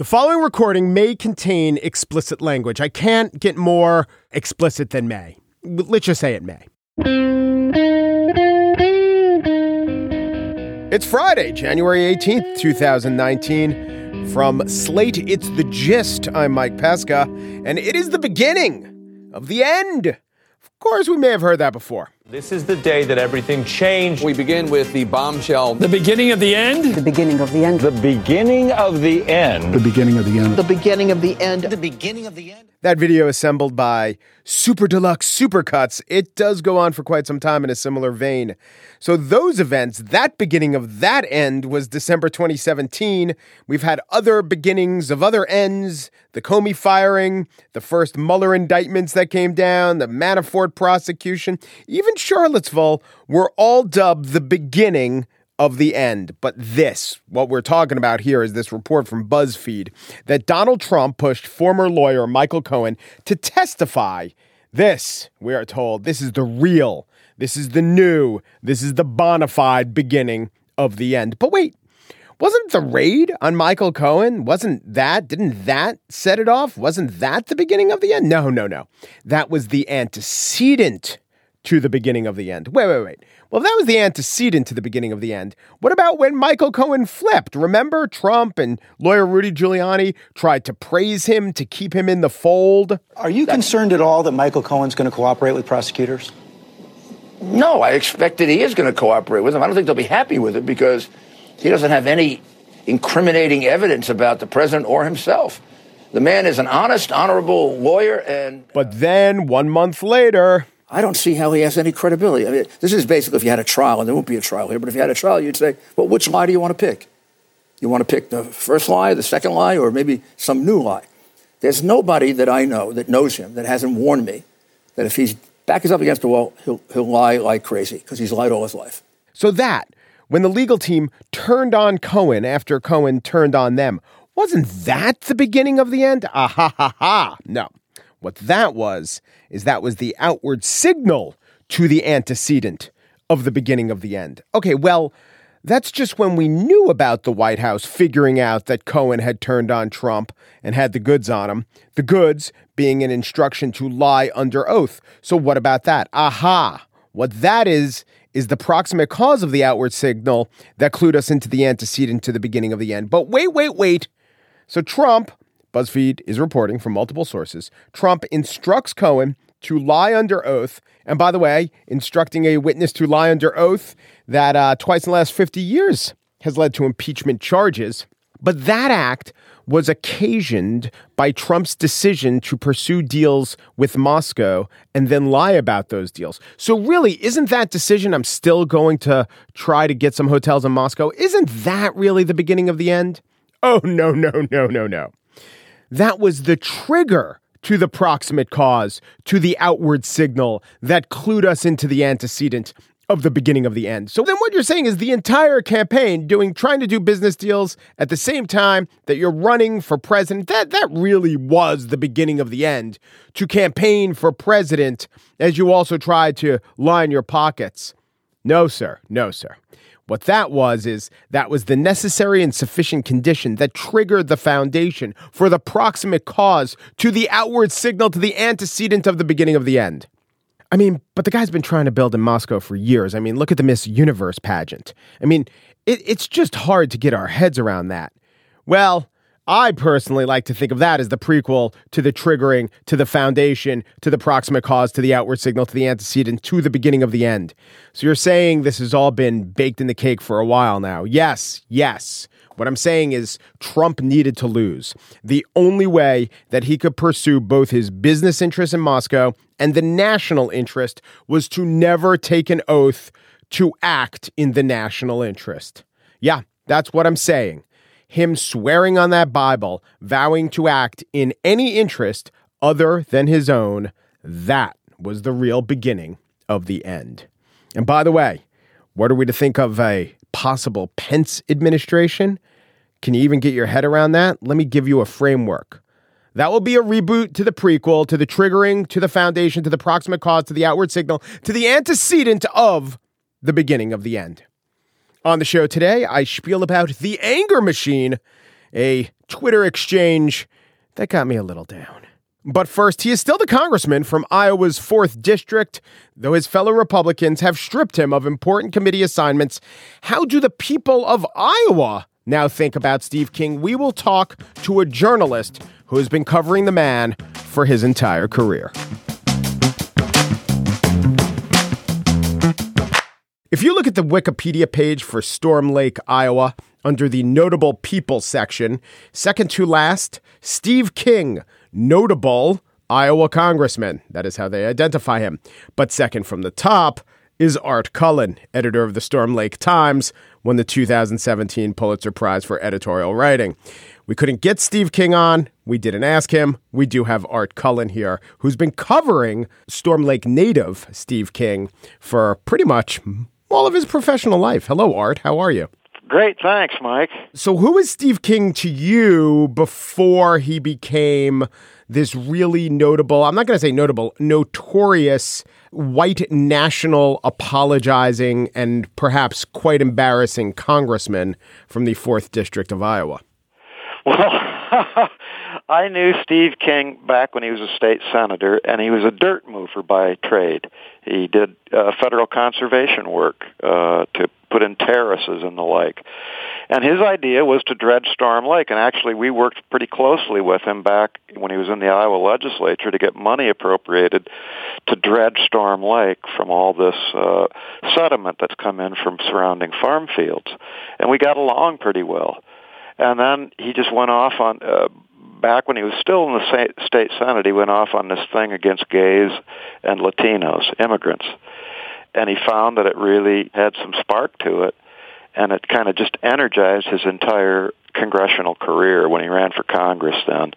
The following recording may contain explicit language. I can't get more explicit than may. Let's just say it may. It's Friday, January 18th, 2019. From Slate, it's The Gist. I'm Mike Pesca, and it is the beginning of the end. Of course, we may have heard that before. This is the day that everything changed. We begin with the bombshell. The beginning of the end? The beginning of the end. The beginning of the end. The beginning of the end. The beginning of the end. The beginning of the end. That video assembled by Super Deluxe Supercuts. It does go on for quite some time in a similar vein. So those events, that beginning of that end was December 2017. We've had other beginnings of other ends, the Comey firing, the first Mueller indictments that came down, the Manafort prosecution, even Charlottesville were all dubbed the beginning of the end. But this, what we're talking about here, is this report from BuzzFeed that Donald Trump pushed former lawyer Michael Cohen to testify. This, we are told, this is the real, this is the new, this is the bona fide beginning of the end. But wait, wasn't the raid on Michael Cohen? Wasn't that, didn't that set it off? Wasn't that the beginning of the end? No, no, no. That was the antecedent to the beginning of the end. Wait, wait, wait. Well, that was the antecedent to the beginning of the end. What about when Michael Cohen flipped? Remember Trump and lawyer Rudy Giuliani tried to praise him to keep him in the fold? Are you That's- concerned at all that Michael Cohen's going to cooperate with prosecutors? No, I expect that he is going to cooperate with them. I don't think they'll be happy with it because he doesn't have any incriminating evidence about the president or himself. The man is an honest, honorable lawyer and But then 1 month later, I don't see how he has any credibility. I mean, this is basically if you had a trial, and there won't be a trial here, but if you had a trial, you'd say, well, which lie do you want to pick? You want to pick the first lie, the second lie, or maybe some new lie? There's nobody that I know that knows him that hasn't warned me that if he's back is up against the wall, he'll, he'll lie like crazy because he's lied all his life. So that, when the legal team turned on Cohen after Cohen turned on them, wasn't that the beginning of the end? Ah ha ha ha. No. What that was, is that was the outward signal to the antecedent of the beginning of the end. Okay, well, that's just when we knew about the White House figuring out that Cohen had turned on Trump and had the goods on him. The goods being an instruction to lie under oath. So, what about that? Aha! What that is, is the proximate cause of the outward signal that clued us into the antecedent to the beginning of the end. But wait, wait, wait. So, Trump BuzzFeed is reporting from multiple sources. Trump instructs Cohen to lie under oath. And by the way, instructing a witness to lie under oath that uh, twice in the last 50 years has led to impeachment charges. But that act was occasioned by Trump's decision to pursue deals with Moscow and then lie about those deals. So, really, isn't that decision, I'm still going to try to get some hotels in Moscow, isn't that really the beginning of the end? Oh, no, no, no, no, no. That was the trigger to the proximate cause, to the outward signal that clued us into the antecedent of the beginning of the end. So then what you're saying is the entire campaign doing trying to do business deals at the same time that you're running for president that that really was the beginning of the end to campaign for president as you also tried to line your pockets. No sir, no sir. What that was is that was the necessary and sufficient condition that triggered the foundation for the proximate cause to the outward signal to the antecedent of the beginning of the end. I mean, but the guy's been trying to build in Moscow for years. I mean, look at the Miss Universe pageant. I mean, it, it's just hard to get our heads around that. Well, I personally like to think of that as the prequel to the triggering, to the foundation, to the proximate cause, to the outward signal, to the antecedent, to the beginning of the end. So you're saying this has all been baked in the cake for a while now. Yes, yes. What I'm saying is Trump needed to lose. The only way that he could pursue both his business interests in Moscow and the national interest was to never take an oath to act in the national interest. Yeah, that's what I'm saying him swearing on that Bible, vowing to act in any interest other than his own, that was the real beginning of the end. And by the way, what are we to think of a possible Pence administration? Can you even get your head around that? Let me give you a framework. That will be a reboot to the prequel, to the triggering, to the foundation, to the proximate cause, to the outward signal, to the antecedent of the beginning of the end. On the show today, I spiel about the anger machine a Twitter exchange that got me a little down. But first, he is still the congressman from Iowa's 4th District, though his fellow Republicans have stripped him of important committee assignments. How do the people of Iowa now think about Steve King? We will talk to a journalist who has been covering the man for his entire career. If you look at the Wikipedia page for Storm Lake, Iowa, under the notable people section, second to last, Steve King, notable Iowa congressman. That is how they identify him. But second from the top is Art Cullen, editor of the Storm Lake Times, won the 2017 Pulitzer Prize for editorial writing. We couldn't get Steve King on. We didn't ask him. We do have Art Cullen here, who's been covering Storm Lake native Steve King for pretty much all of his professional life. Hello, Art. How are you? Great, thanks, Mike. So, who is Steve King to you before he became this really notable, I'm not going to say notable, notorious white national apologizing and perhaps quite embarrassing congressman from the 4th District of Iowa? Well, I knew Steve King back when he was a state senator, and he was a dirt mover by trade. He did uh, federal conservation work uh, to put in terraces and the like. And his idea was to dredge Storm Lake, and actually we worked pretty closely with him back when he was in the Iowa legislature to get money appropriated to dredge Storm Lake from all this uh, sediment that's come in from surrounding farm fields. And we got along pretty well. And then he just went off on uh, back when he was still in the state senate, he went off on this thing against gays and Latinos, immigrants, and he found that it really had some spark to it, and it kind of just energized his entire congressional career when he ran for Congress. Then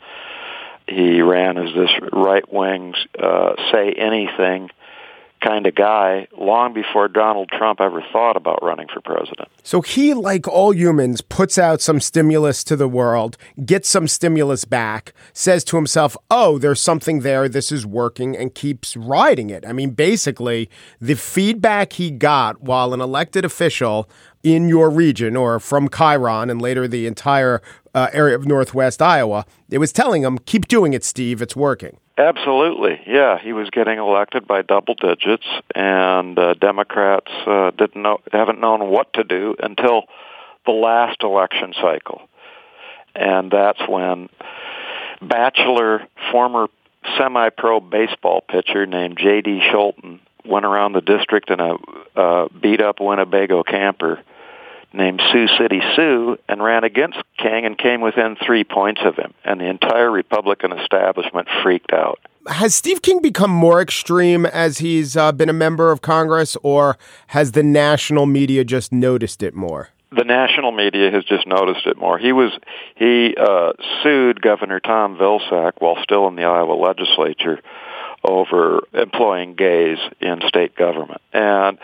he ran as this right wing, uh, say anything kind of guy long before Donald Trump ever thought about running for president. So he, like all humans, puts out some stimulus to the world, gets some stimulus back, says to himself, oh, there's something there, this is working, and keeps riding it. I mean, basically, the feedback he got while an elected official in your region or from Kiron and later the entire uh, area of Northwest Iowa, it was telling him, keep doing it, Steve, it's working. Absolutely, yeah. He was getting elected by double digits, and uh, Democrats uh, didn't know, haven't known what to do until the last election cycle, and that's when bachelor former semi-pro baseball pitcher named J.D. Scholten went around the district in a uh, beat-up Winnebago camper named Sioux City Sue and ran against King and came within three points of him. And the entire Republican establishment freaked out. Has Steve King become more extreme as he's uh, been a member of Congress, or has the national media just noticed it more? The national media has just noticed it more. He was he uh, sued Governor Tom Vilsack while still in the Iowa legislature over employing gays in state government, and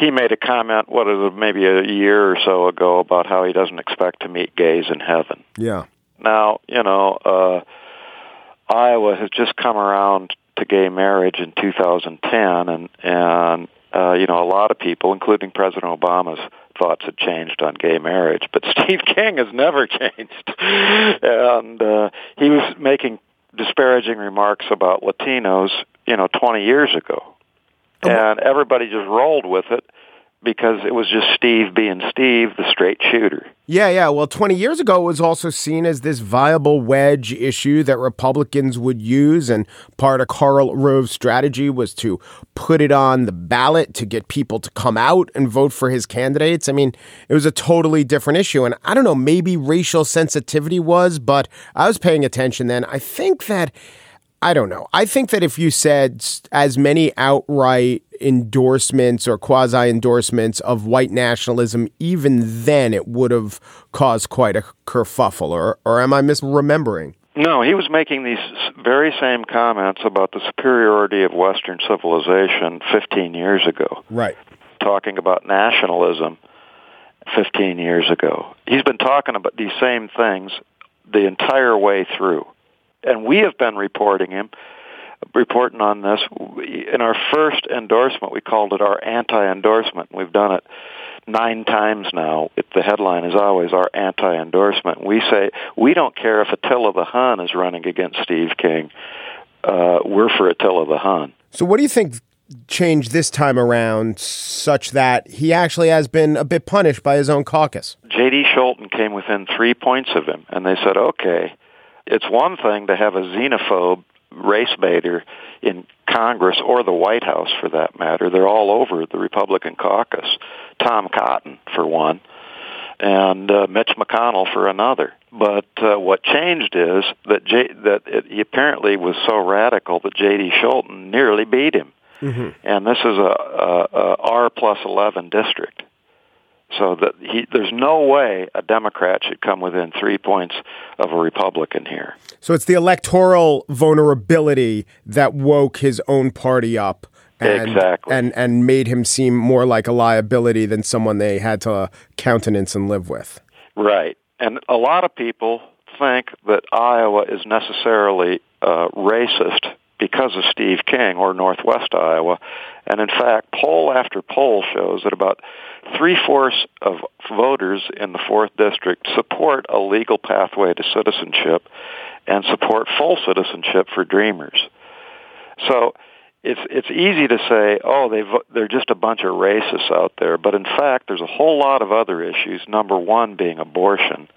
he made a comment, what is it, maybe a year or so ago, about how he doesn't expect to meet gays in heaven. Yeah. Now, you know, uh, Iowa has just come around to gay marriage in 2010, and and uh, you know, a lot of people, including President Obama's thoughts had changed on gay marriage, but Steve King has never changed, and uh, he was making disparaging remarks about Latinos, you know, 20 years ago and everybody just rolled with it because it was just Steve being Steve, the straight shooter. Yeah, yeah. Well, 20 years ago, it was also seen as this viable wedge issue that Republicans would use. And part of Karl Rove's strategy was to put it on the ballot to get people to come out and vote for his candidates. I mean, it was a totally different issue. And I don't know, maybe racial sensitivity was, but I was paying attention then. I think that I don't know. I think that if you said as many outright endorsements or quasi endorsements of white nationalism, even then it would have caused quite a kerfuffle. Or, or am I misremembering? No, he was making these very same comments about the superiority of Western civilization 15 years ago. Right. Talking about nationalism 15 years ago. He's been talking about these same things the entire way through and we have been reporting him reporting on this. In our first endorsement, we called it our anti-endorsement. We've done it nine times now. It, the headline is always our anti-endorsement. We say we don't care if Attila the Hun is running against Steve King. Uh, we're for Attila the Hun. So, what do you think changed this time around such that he actually has been a bit punished by his own caucus? J.D. Scholten came within three points of him, and they said, okay, it's one thing to have a xenophobe race baiter in Congress or the White House for that matter. They're all over the Republican caucus. Tom Cotton, for one, and uh, Mitch McConnell for another. But uh, what changed is that J- that it, he apparently was so radical that J.D. Scholten nearly beat him. Mm-hmm. And this is a, a, a R plus 11 district. So that he, there's no way a Democrat should come within three points of a Republican here. So it's the electoral vulnerability that woke his own party up. And, exactly. And, and made him seem more like a liability than someone they had to countenance and live with. Right. And a lot of people think that Iowa is necessarily uh, racist because of Steve King or Northwest Iowa. And in fact, poll after poll shows that about three-fourths of voters in the 4th District support a legal pathway to citizenship and support full citizenship for Dreamers. So it's it's easy to say, oh, they they're just a bunch of racists out there, but in fact, there's a whole lot of other issues. Number one being abortion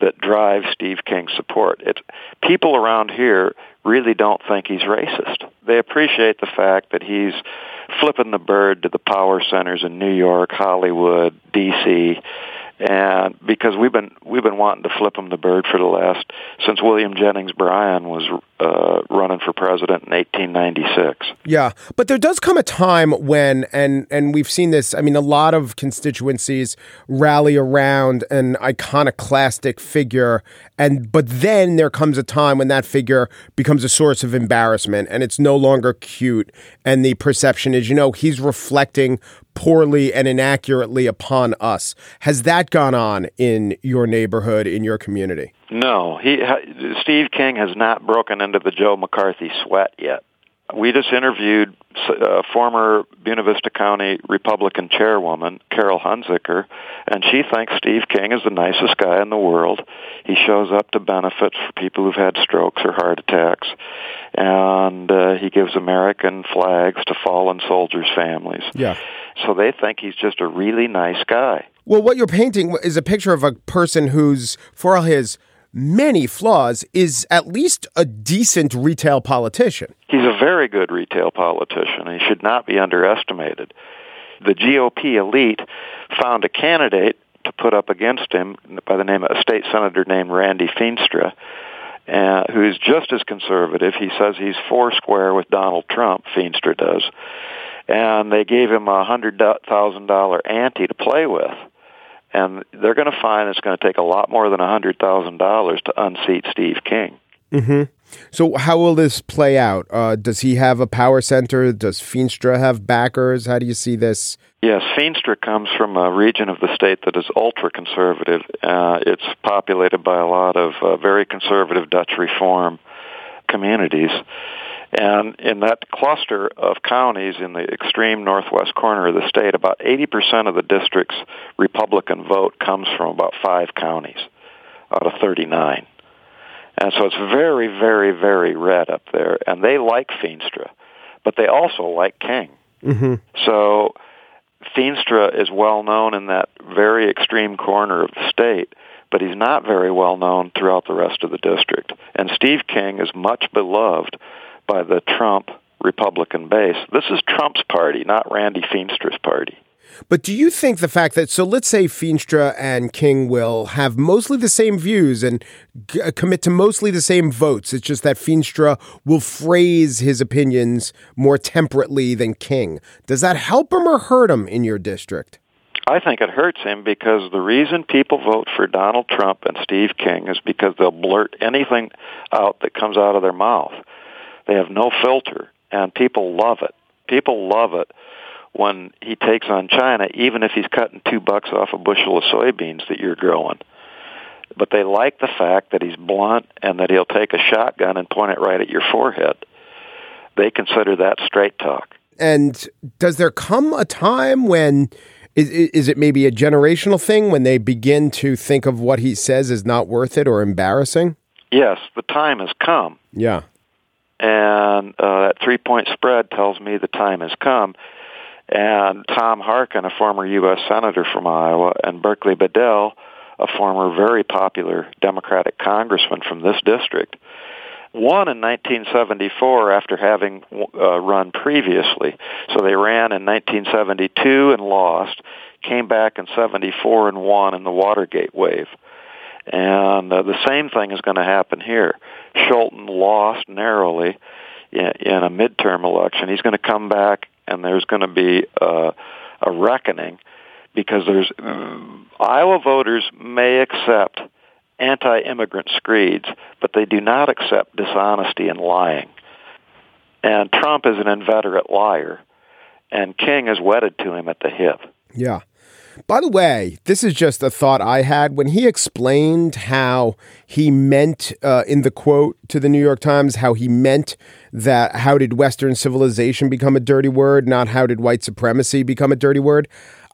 that drive Steve King's support. It's people around here really don't think he's racist. They appreciate the fact that he's flipping the bird to the power centers in New York, Hollywood, D.C., and because we've been we've been wanting to flip him the bird for the last since William Jennings Bryan was uh, running for president in 1896. Yeah, but there does come a time when, and and we've seen this. I mean, a lot of constituencies rally around an iconoclastic figure, and but then there comes a time when that figure becomes a source of embarrassment, and it's no longer cute, and the perception is, you know, he's reflecting poorly and inaccurately upon us. Has that gone on in your neighborhood, in your community? No, he Steve King has not broken into the Joe McCarthy sweat yet. We just interviewed uh, former Buena Vista County Republican chairwoman Carol Hunziker, and she thinks Steve King is the nicest guy in the world. He shows up to benefits for people who've had strokes or heart attacks, and uh, he gives American flags to fallen soldiers' families. Yeah. So they think he's just a really nice guy. Well, what you're painting is a picture of a person who's, for all his many flaws, is at least a decent retail politician. He's a very good retail politician. He should not be underestimated. The GOP elite found a candidate to put up against him by the name of a state senator named Randy Feenstra, uh, who's just as conservative. He says he's four square with Donald Trump, Feenstra does. And they gave him a $100,000 ante to play with and they're going to find it's going to take a lot more than $100,000 to unseat Steve King. Mm-hmm. So, how will this play out? Uh, does he have a power center? Does Feenstra have backers? How do you see this? Yes, Feenstra comes from a region of the state that is ultra conservative. Uh, it's populated by a lot of uh, very conservative Dutch Reform communities. And in that cluster of counties in the extreme northwest corner of the state, about 80% of the district's Republican vote comes from about five counties out of 39. And so it's very, very, very red up there. And they like Feenstra, but they also like King. Mm-hmm. So Feenstra is well known in that very extreme corner of the state, but he's not very well known throughout the rest of the district. And Steve King is much beloved by the Trump Republican base. This is Trump's party, not Randy Feenstra's party. But do you think the fact that, so let's say Feenstra and King will have mostly the same views and g- uh, commit to mostly the same votes, it's just that Feenstra will phrase his opinions more temperately than King. Does that help him or hurt him in your district? I think it hurts him because the reason people vote for Donald Trump and Steve King is because they'll blurt anything out that comes out of their mouth. They have no filter, and people love it. People love it when he takes on China, even if he's cutting two bucks off a bushel of soybeans that you're growing. But they like the fact that he's blunt and that he'll take a shotgun and point it right at your forehead. they consider that straight talk. And does there come a time when is, is it maybe a generational thing when they begin to think of what he says is not worth it or embarrassing? Yes, the time has come. Yeah. And uh, that three point spread tells me the time has come. And Tom Harkin, a former U.S. Senator from Iowa, and Berkley Bedell, a former very popular Democratic congressman from this district, won in 1974 after having uh, run previously. So they ran in 1972 and lost, came back in 74 and won in the Watergate wave. And uh, the same thing is going to happen here. Scholten lost narrowly in, in a midterm election. He's going to come back, and there's going to be uh, a reckoning because there's Iowa voters may accept anti-immigrant screeds, but they do not accept dishonesty and lying. And Trump is an inveterate liar, and King is wedded to him at the hip. Yeah. By the way, this is just a thought I had when he explained how he meant uh, in the quote to the New York Times how he meant that how did Western civilization become a dirty word, not how did white supremacy become a dirty word.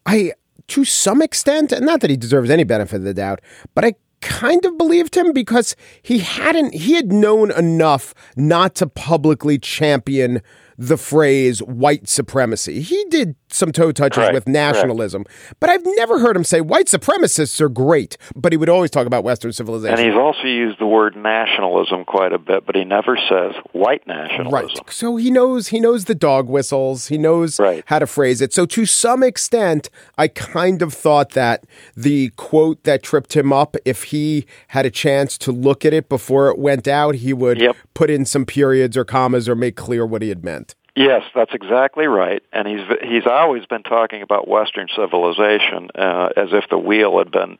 I, to some extent, and not that he deserves any benefit of the doubt, but I kind of believed him because he hadn't he had known enough not to publicly champion the phrase white supremacy. He did some toe touches right, with nationalism, but I've never heard him say white supremacists are great, but he would always talk about Western civilization. And he's also used the word nationalism quite a bit, but he never says white nationalism. Right. So he knows he knows the dog whistles. He knows right. how to phrase it. So to some extent, I kind of thought that the quote that tripped him up, if he had a chance to look at it before it went out, he would yep. put in some periods or commas or make clear what he had meant. Yes, that's exactly right. And he's he's always been talking about Western civilization uh, as if the wheel had been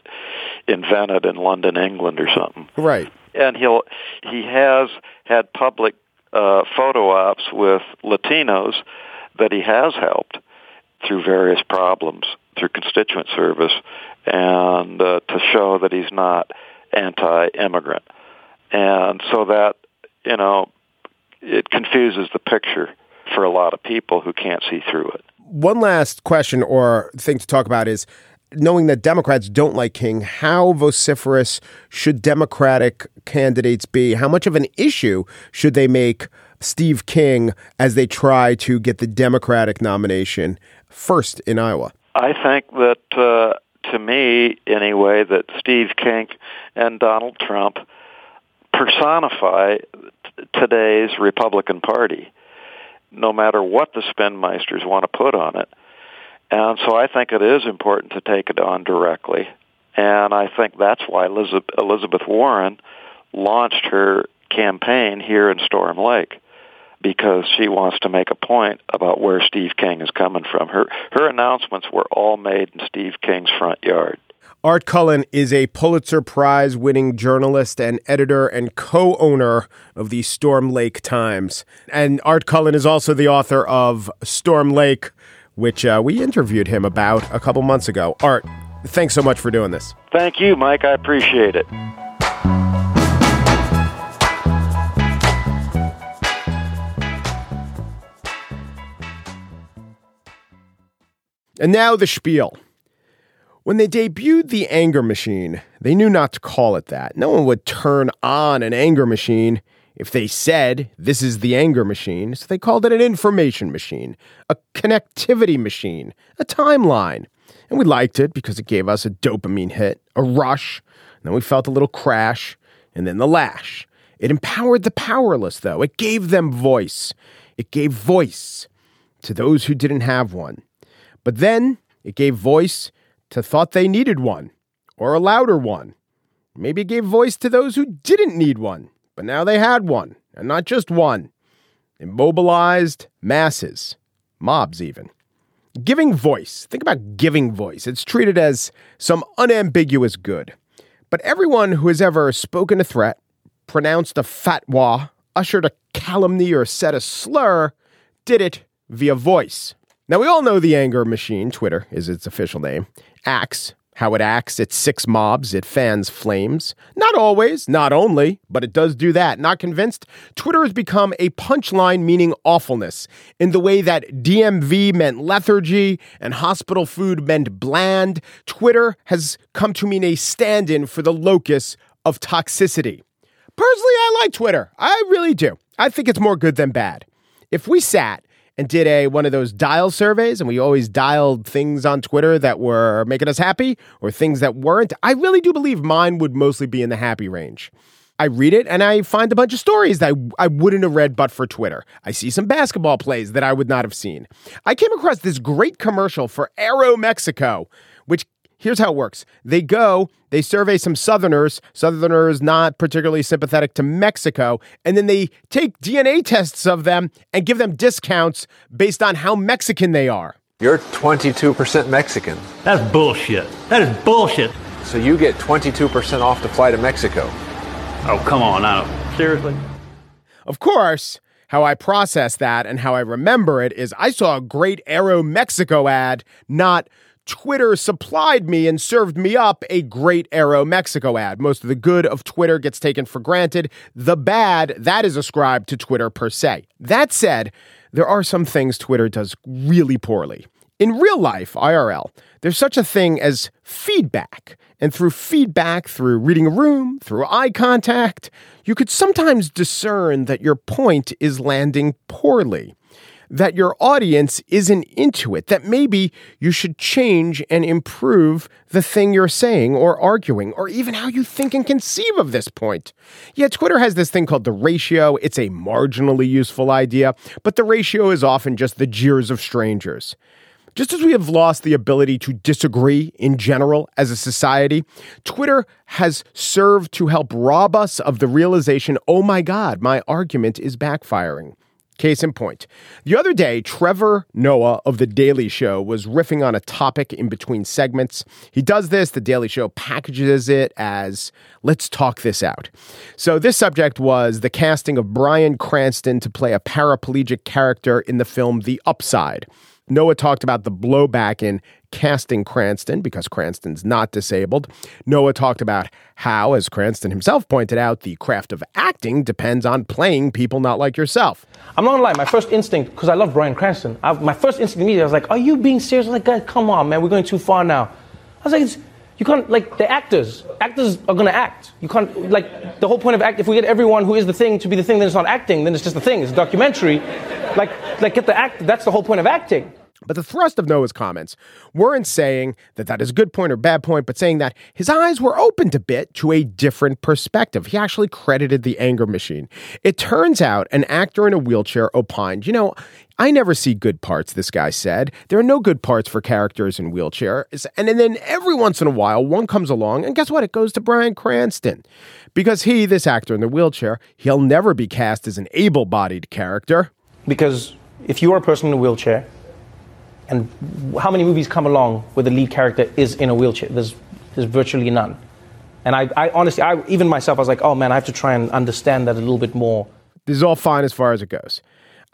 invented in London, England, or something. Right. And he'll he has had public uh, photo ops with Latinos that he has helped through various problems through constituent service, and uh, to show that he's not anti-immigrant. And so that you know it confuses the picture for a lot of people who can't see through it. One last question or thing to talk about is knowing that Democrats don't like King, how vociferous should Democratic candidates be? How much of an issue should they make Steve King as they try to get the Democratic nomination first in Iowa? I think that, uh, to me anyway, that Steve King and Donald Trump personify today's Republican Party no matter what the spinmeisters want to put on it. And so I think it is important to take it on directly. And I think that's why Elizabeth, Elizabeth Warren launched her campaign here in Storm Lake because she wants to make a point about where Steve King is coming from. Her her announcements were all made in Steve King's front yard. Art Cullen is a Pulitzer Prize winning journalist and editor and co owner of the Storm Lake Times. And Art Cullen is also the author of Storm Lake, which uh, we interviewed him about a couple months ago. Art, thanks so much for doing this. Thank you, Mike. I appreciate it. And now the spiel. When they debuted the anger machine, they knew not to call it that. No one would turn on an anger machine if they said this is the anger machine, so they called it an information machine, a connectivity machine, a timeline. And we liked it because it gave us a dopamine hit, a rush, and then we felt a little crash, and then the lash. It empowered the powerless, though. It gave them voice. It gave voice to those who didn't have one. But then it gave voice to thought they needed one, or a louder one. Maybe it gave voice to those who didn't need one, but now they had one, and not just one. Immobilized masses, mobs even. Giving voice. Think about giving voice. It's treated as some unambiguous good. But everyone who has ever spoken a threat, pronounced a fatwa, ushered a calumny, or said a slur did it via voice. Now, we all know the anger machine, Twitter is its official name, acts how it acts, it sics mobs, it fans flames. Not always, not only, but it does do that. Not convinced? Twitter has become a punchline meaning awfulness in the way that DMV meant lethargy and hospital food meant bland. Twitter has come to mean a stand in for the locus of toxicity. Personally, I like Twitter. I really do. I think it's more good than bad. If we sat and did a one of those dial surveys and we always dialed things on Twitter that were making us happy or things that weren't, I really do believe mine would mostly be in the happy range. I read it and I find a bunch of stories that I, I wouldn't have read but for Twitter. I see some basketball plays that I would not have seen. I came across this great commercial for Aeromexico, here's how it works they go, they survey some Southerners, Southerners not particularly sympathetic to Mexico, and then they take DNA tests of them and give them discounts based on how Mexican they are. You're 22% Mexican, That's bullshit. That is bullshit. so you get 22% off to fly to Mexico. Oh, come on now. Seriously? Of course, how I process that and how I remember it is I saw a great Aeromexico ad, not Twitter supplied me and served me up a great Aeromexico ad. Most of the good of Twitter gets taken for granted. The bad, that is ascribed to Twitter per se. That said, there are some things Twitter does really poorly. In real life, IRL, there's such a thing as feedback. And through feedback, through reading a room, through eye contact, you could sometimes discern that your point is landing poorly that your audience isn't into it, that maybe you should change and improve the thing you're saying or arguing, or even how you think and conceive of this point. Yeah, Twitter has this thing called the ratio. It's a marginally useful idea, but the ratio is often just the jeers of strangers. Just as we have lost the ability to disagree in general as a society, Twitter has served to help rob us of the realization oh my God, my argument is backfiring. Case in point. The other day, Trevor Noah of The Daily Show was riffing on a topic in between segments. He does this, The Daily Show packages it as let's talk this out. So, this subject was the casting of Bryan Cranston to play a paraplegic character in the film The Upside. Noah talked about the blowback in casting Cranston because Cranston's not disabled. Noah talked about how, as Cranston himself pointed out, the craft of acting depends on playing people not like yourself. I'm not gonna lie, my first instinct, because I love Bryan Cranston, I, my first instinct immediately, I was like, are you being serious? Like, God, come on, man, we're going too far now. I was like, you can't, like, the actors, actors are gonna act. You can't, like, the whole point of act, if we get everyone who is the thing to be the thing, then it's not acting, then it's just a thing, it's a documentary. Like, like, get the act, that's the whole point of acting. But the thrust of Noah's comments weren't saying that that is a good point or bad point, but saying that his eyes were opened a bit to a different perspective. He actually credited the anger machine. It turns out an actor in a wheelchair opined, you know, I never see good parts, this guy said. There are no good parts for characters in wheelchairs. And then every once in a while, one comes along, and guess what? It goes to Bryan Cranston. Because he, this actor in the wheelchair, he'll never be cast as an able bodied character. Because if you are a person in a wheelchair, and how many movies come along where the lead character is in a wheelchair? There's, there's virtually none. And I, I honestly, I, even myself, I was like, oh man, I have to try and understand that a little bit more. This is all fine as far as it goes.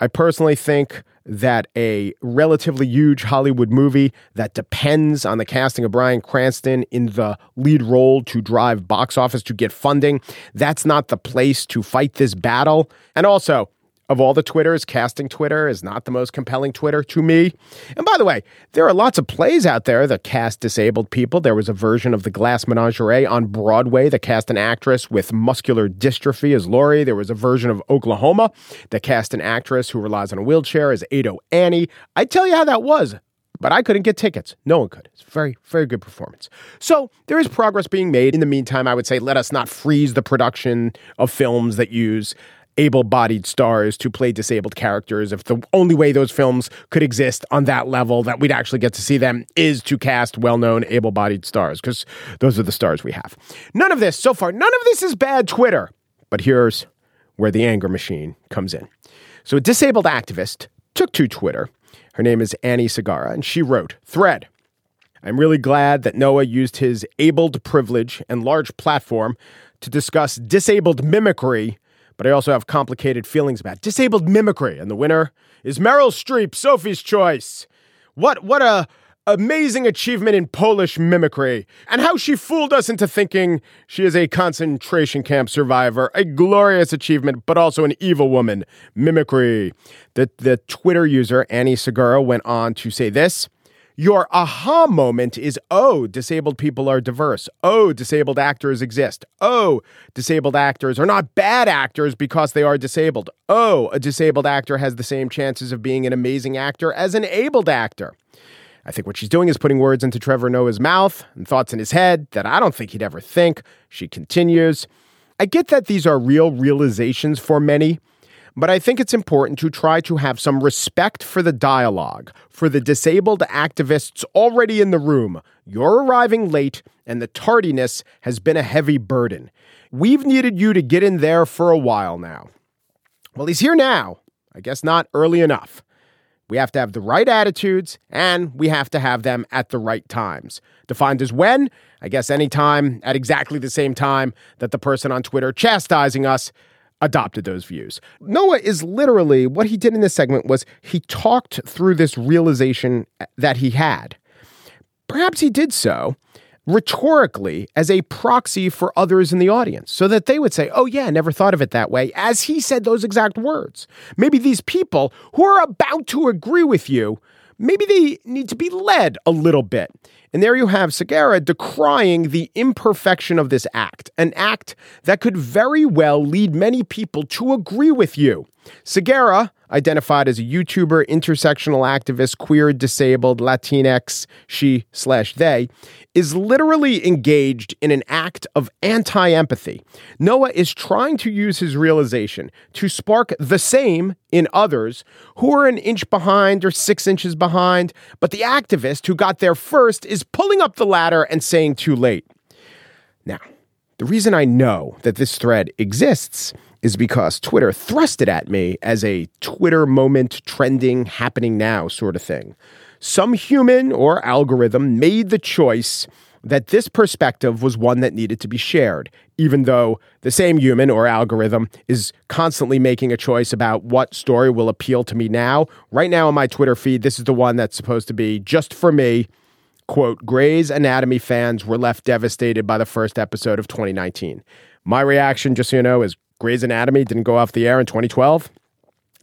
I personally think that a relatively huge Hollywood movie that depends on the casting of Bryan Cranston in the lead role to drive box office to get funding, that's not the place to fight this battle. And also, of all the Twitters, casting Twitter is not the most compelling Twitter to me. And by the way, there are lots of plays out there that cast disabled people. There was a version of The Glass Menagerie on Broadway that cast an actress with muscular dystrophy as Laurie. There was a version of Oklahoma that cast an actress who relies on a wheelchair as Ado Annie. I tell you how that was. But I couldn't get tickets. No one could. It's very, very good performance. So there is progress being made. In the meantime, I would say let us not freeze the production of films that use able bodied stars to play disabled characters. If the only way those films could exist on that level that we'd actually get to see them is to cast well known able bodied stars, because those are the stars we have. None of this so far, none of this is bad Twitter. But here's where the anger machine comes in. So a disabled activist took to Twitter. Her name is Annie Segarra, and she wrote Thread. I'm really glad that Noah used his abled privilege and large platform to discuss disabled mimicry but I also have complicated feelings about disabled mimicry. And the winner is Meryl Streep, Sophie's Choice. What what a amazing achievement in Polish mimicry, and how she fooled us into thinking she is a concentration camp survivor. A glorious achievement, but also an evil woman. Mimicry. The, the Twitter user, Annie Segarra, went on to say this. Your aha moment is oh, disabled people are diverse. Oh, disabled actors exist. Oh, disabled actors are not bad actors because they are disabled. Oh, a disabled actor has the same chances of being an amazing actor as an abled actor. I think what she's doing is putting words into Trevor Noah's mouth and thoughts in his head that I don't think he'd ever think. She continues. I get that these are real realizations for many, but I think it's important to try to have some respect for the dialogue, for the disabled activists already in the room. You're arriving late, and the tardiness has been a heavy burden. We've needed you to get in there for a while now. Well, he's here now. I guess not early enough. We have to have the right attitudes and we have to have them at the right times. Defined as when? I guess any time at exactly the same time that the person on Twitter chastising us adopted those views. Noah is literally what he did in this segment was he talked through this realization that he had. Perhaps he did so rhetorically as a proxy for others in the audience so that they would say, Oh, yeah, never thought of it that way, as he said those exact words. Maybe these people who are about to agree with you, maybe they need to be led a little bit. And there you have Segarra decrying the imperfection of this act, an act that could very well lead many people to agree with you. Segarra, identified as a YouTuber, intersectional activist, queer, disabled, Latinx, she slash they, is literally engaged in an act of anti empathy. Noah is trying to use his realization to spark the same in others who are an inch behind or six inches behind, but the activist who got there first is pulling up the ladder and saying too late. Now, the reason I know that this thread exists is because Twitter thrust it at me as a Twitter moment trending happening now sort of thing. Some human or algorithm made the choice that this perspective was one that needed to be shared, even though the same human or algorithm is constantly making a choice about what story will appeal to me now. Right now on my Twitter feed, this is the one that's supposed to be just for me. Quote, Grey's Anatomy fans were left devastated by the first episode of 2019. My reaction, just so you know, is Grey's Anatomy didn't go off the air in 2012.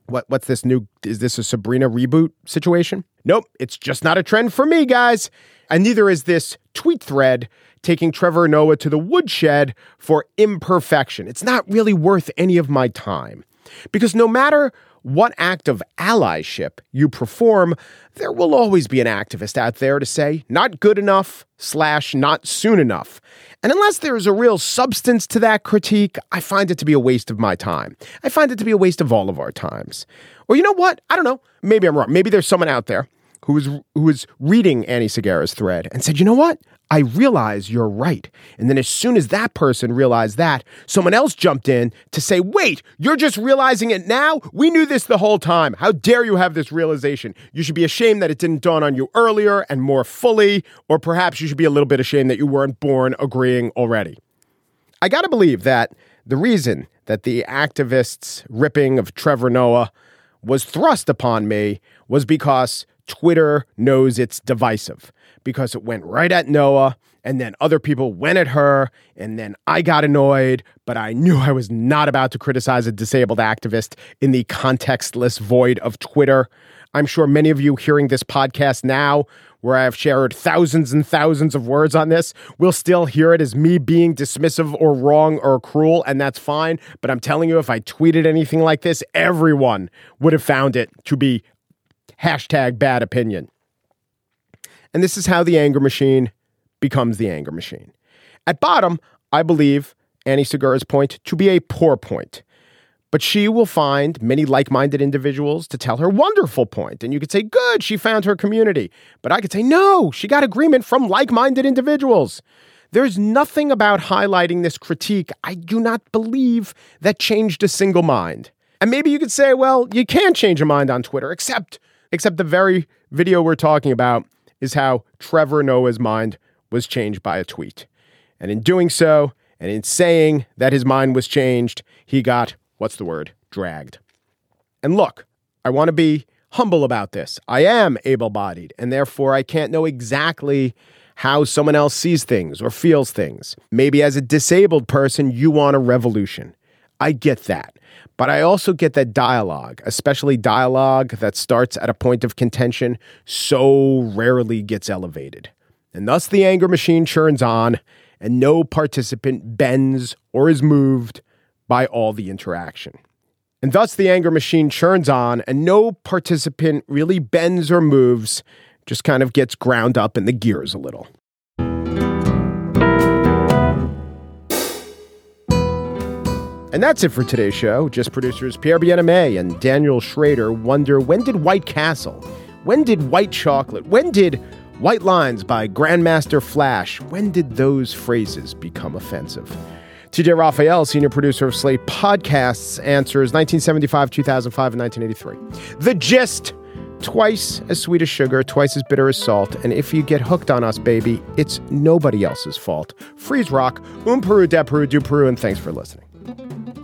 What what's this new is this a Sabrina reboot situation? Nope, it's just not a trend for me, guys. And neither is this tweet thread taking Trevor Noah to the woodshed for imperfection. It's not really worth any of my time. Because no matter what act of allyship you perform, there will always be an activist out there to say, not good enough, slash, not soon enough. And unless there is a real substance to that critique, I find it to be a waste of my time. I find it to be a waste of all of our times. Or you know what? I don't know. Maybe I'm wrong. Maybe there's someone out there who was who was reading Annie Segarra's thread and said, "You know what? I realize you're right." And then as soon as that person realized that, someone else jumped in to say, "Wait, you're just realizing it now? We knew this the whole time. How dare you have this realization? You should be ashamed that it didn't dawn on you earlier and more fully, or perhaps you should be a little bit ashamed that you weren't born agreeing already." I got to believe that the reason that the activists' ripping of Trevor Noah was thrust upon me was because Twitter knows it's divisive because it went right at Noah and then other people went at her and then I got annoyed, but I knew I was not about to criticize a disabled activist in the contextless void of Twitter. I'm sure many of you hearing this podcast now, where I have shared thousands and thousands of words on this, will still hear it as me being dismissive or wrong or cruel, and that's fine. But I'm telling you, if I tweeted anything like this, everyone would have found it to be hashtag bad opinion. And this is how the anger machine becomes the anger machine. At bottom, I believe Annie Segarra's point to be a poor point. But she will find many like minded individuals to tell her wonderful point. And you could say, good, she found her community. But I could say, no, she got agreement from like minded individuals. There's nothing about highlighting this critique I do not believe that changed a single mind. And maybe you could say, well, you can change a mind on Twitter, except except the very video we're talking about is how Trevor Noah's mind was changed by a tweet. And in doing so, and in saying that his mind was changed, he got, what's the word, dragged. And look, I want to be humble about this. I am able bodied, and therefore I can't know exactly how someone else sees things or feels things. Maybe as a disabled person, you want a revolution. I get that. But I also get that dialogue, especially dialogue that starts at a point of contention, so rarely gets elevated. And thus the anger machine churns on, and no participant bends or is moved by all the interaction. And thus the anger machine churns on, and no participant really bends or moves, just kind of gets ground up in the gears a little. And that's it for today's show. Gist producers Pierre Bienaimé and Daniel Schrader wonder when did White Castle, when did White Chocolate, when did White Lines by Grandmaster Flash, when did those phrases become offensive? TJ Raphael, senior producer of Slate Podcasts, answers 1975, 2005, and 1983. The gist twice as sweet as sugar, twice as bitter as salt, and if you get hooked on us, baby, it's nobody else's fault. Freeze rock, um Peru, de Peru, du Peru, and thanks for listening thank you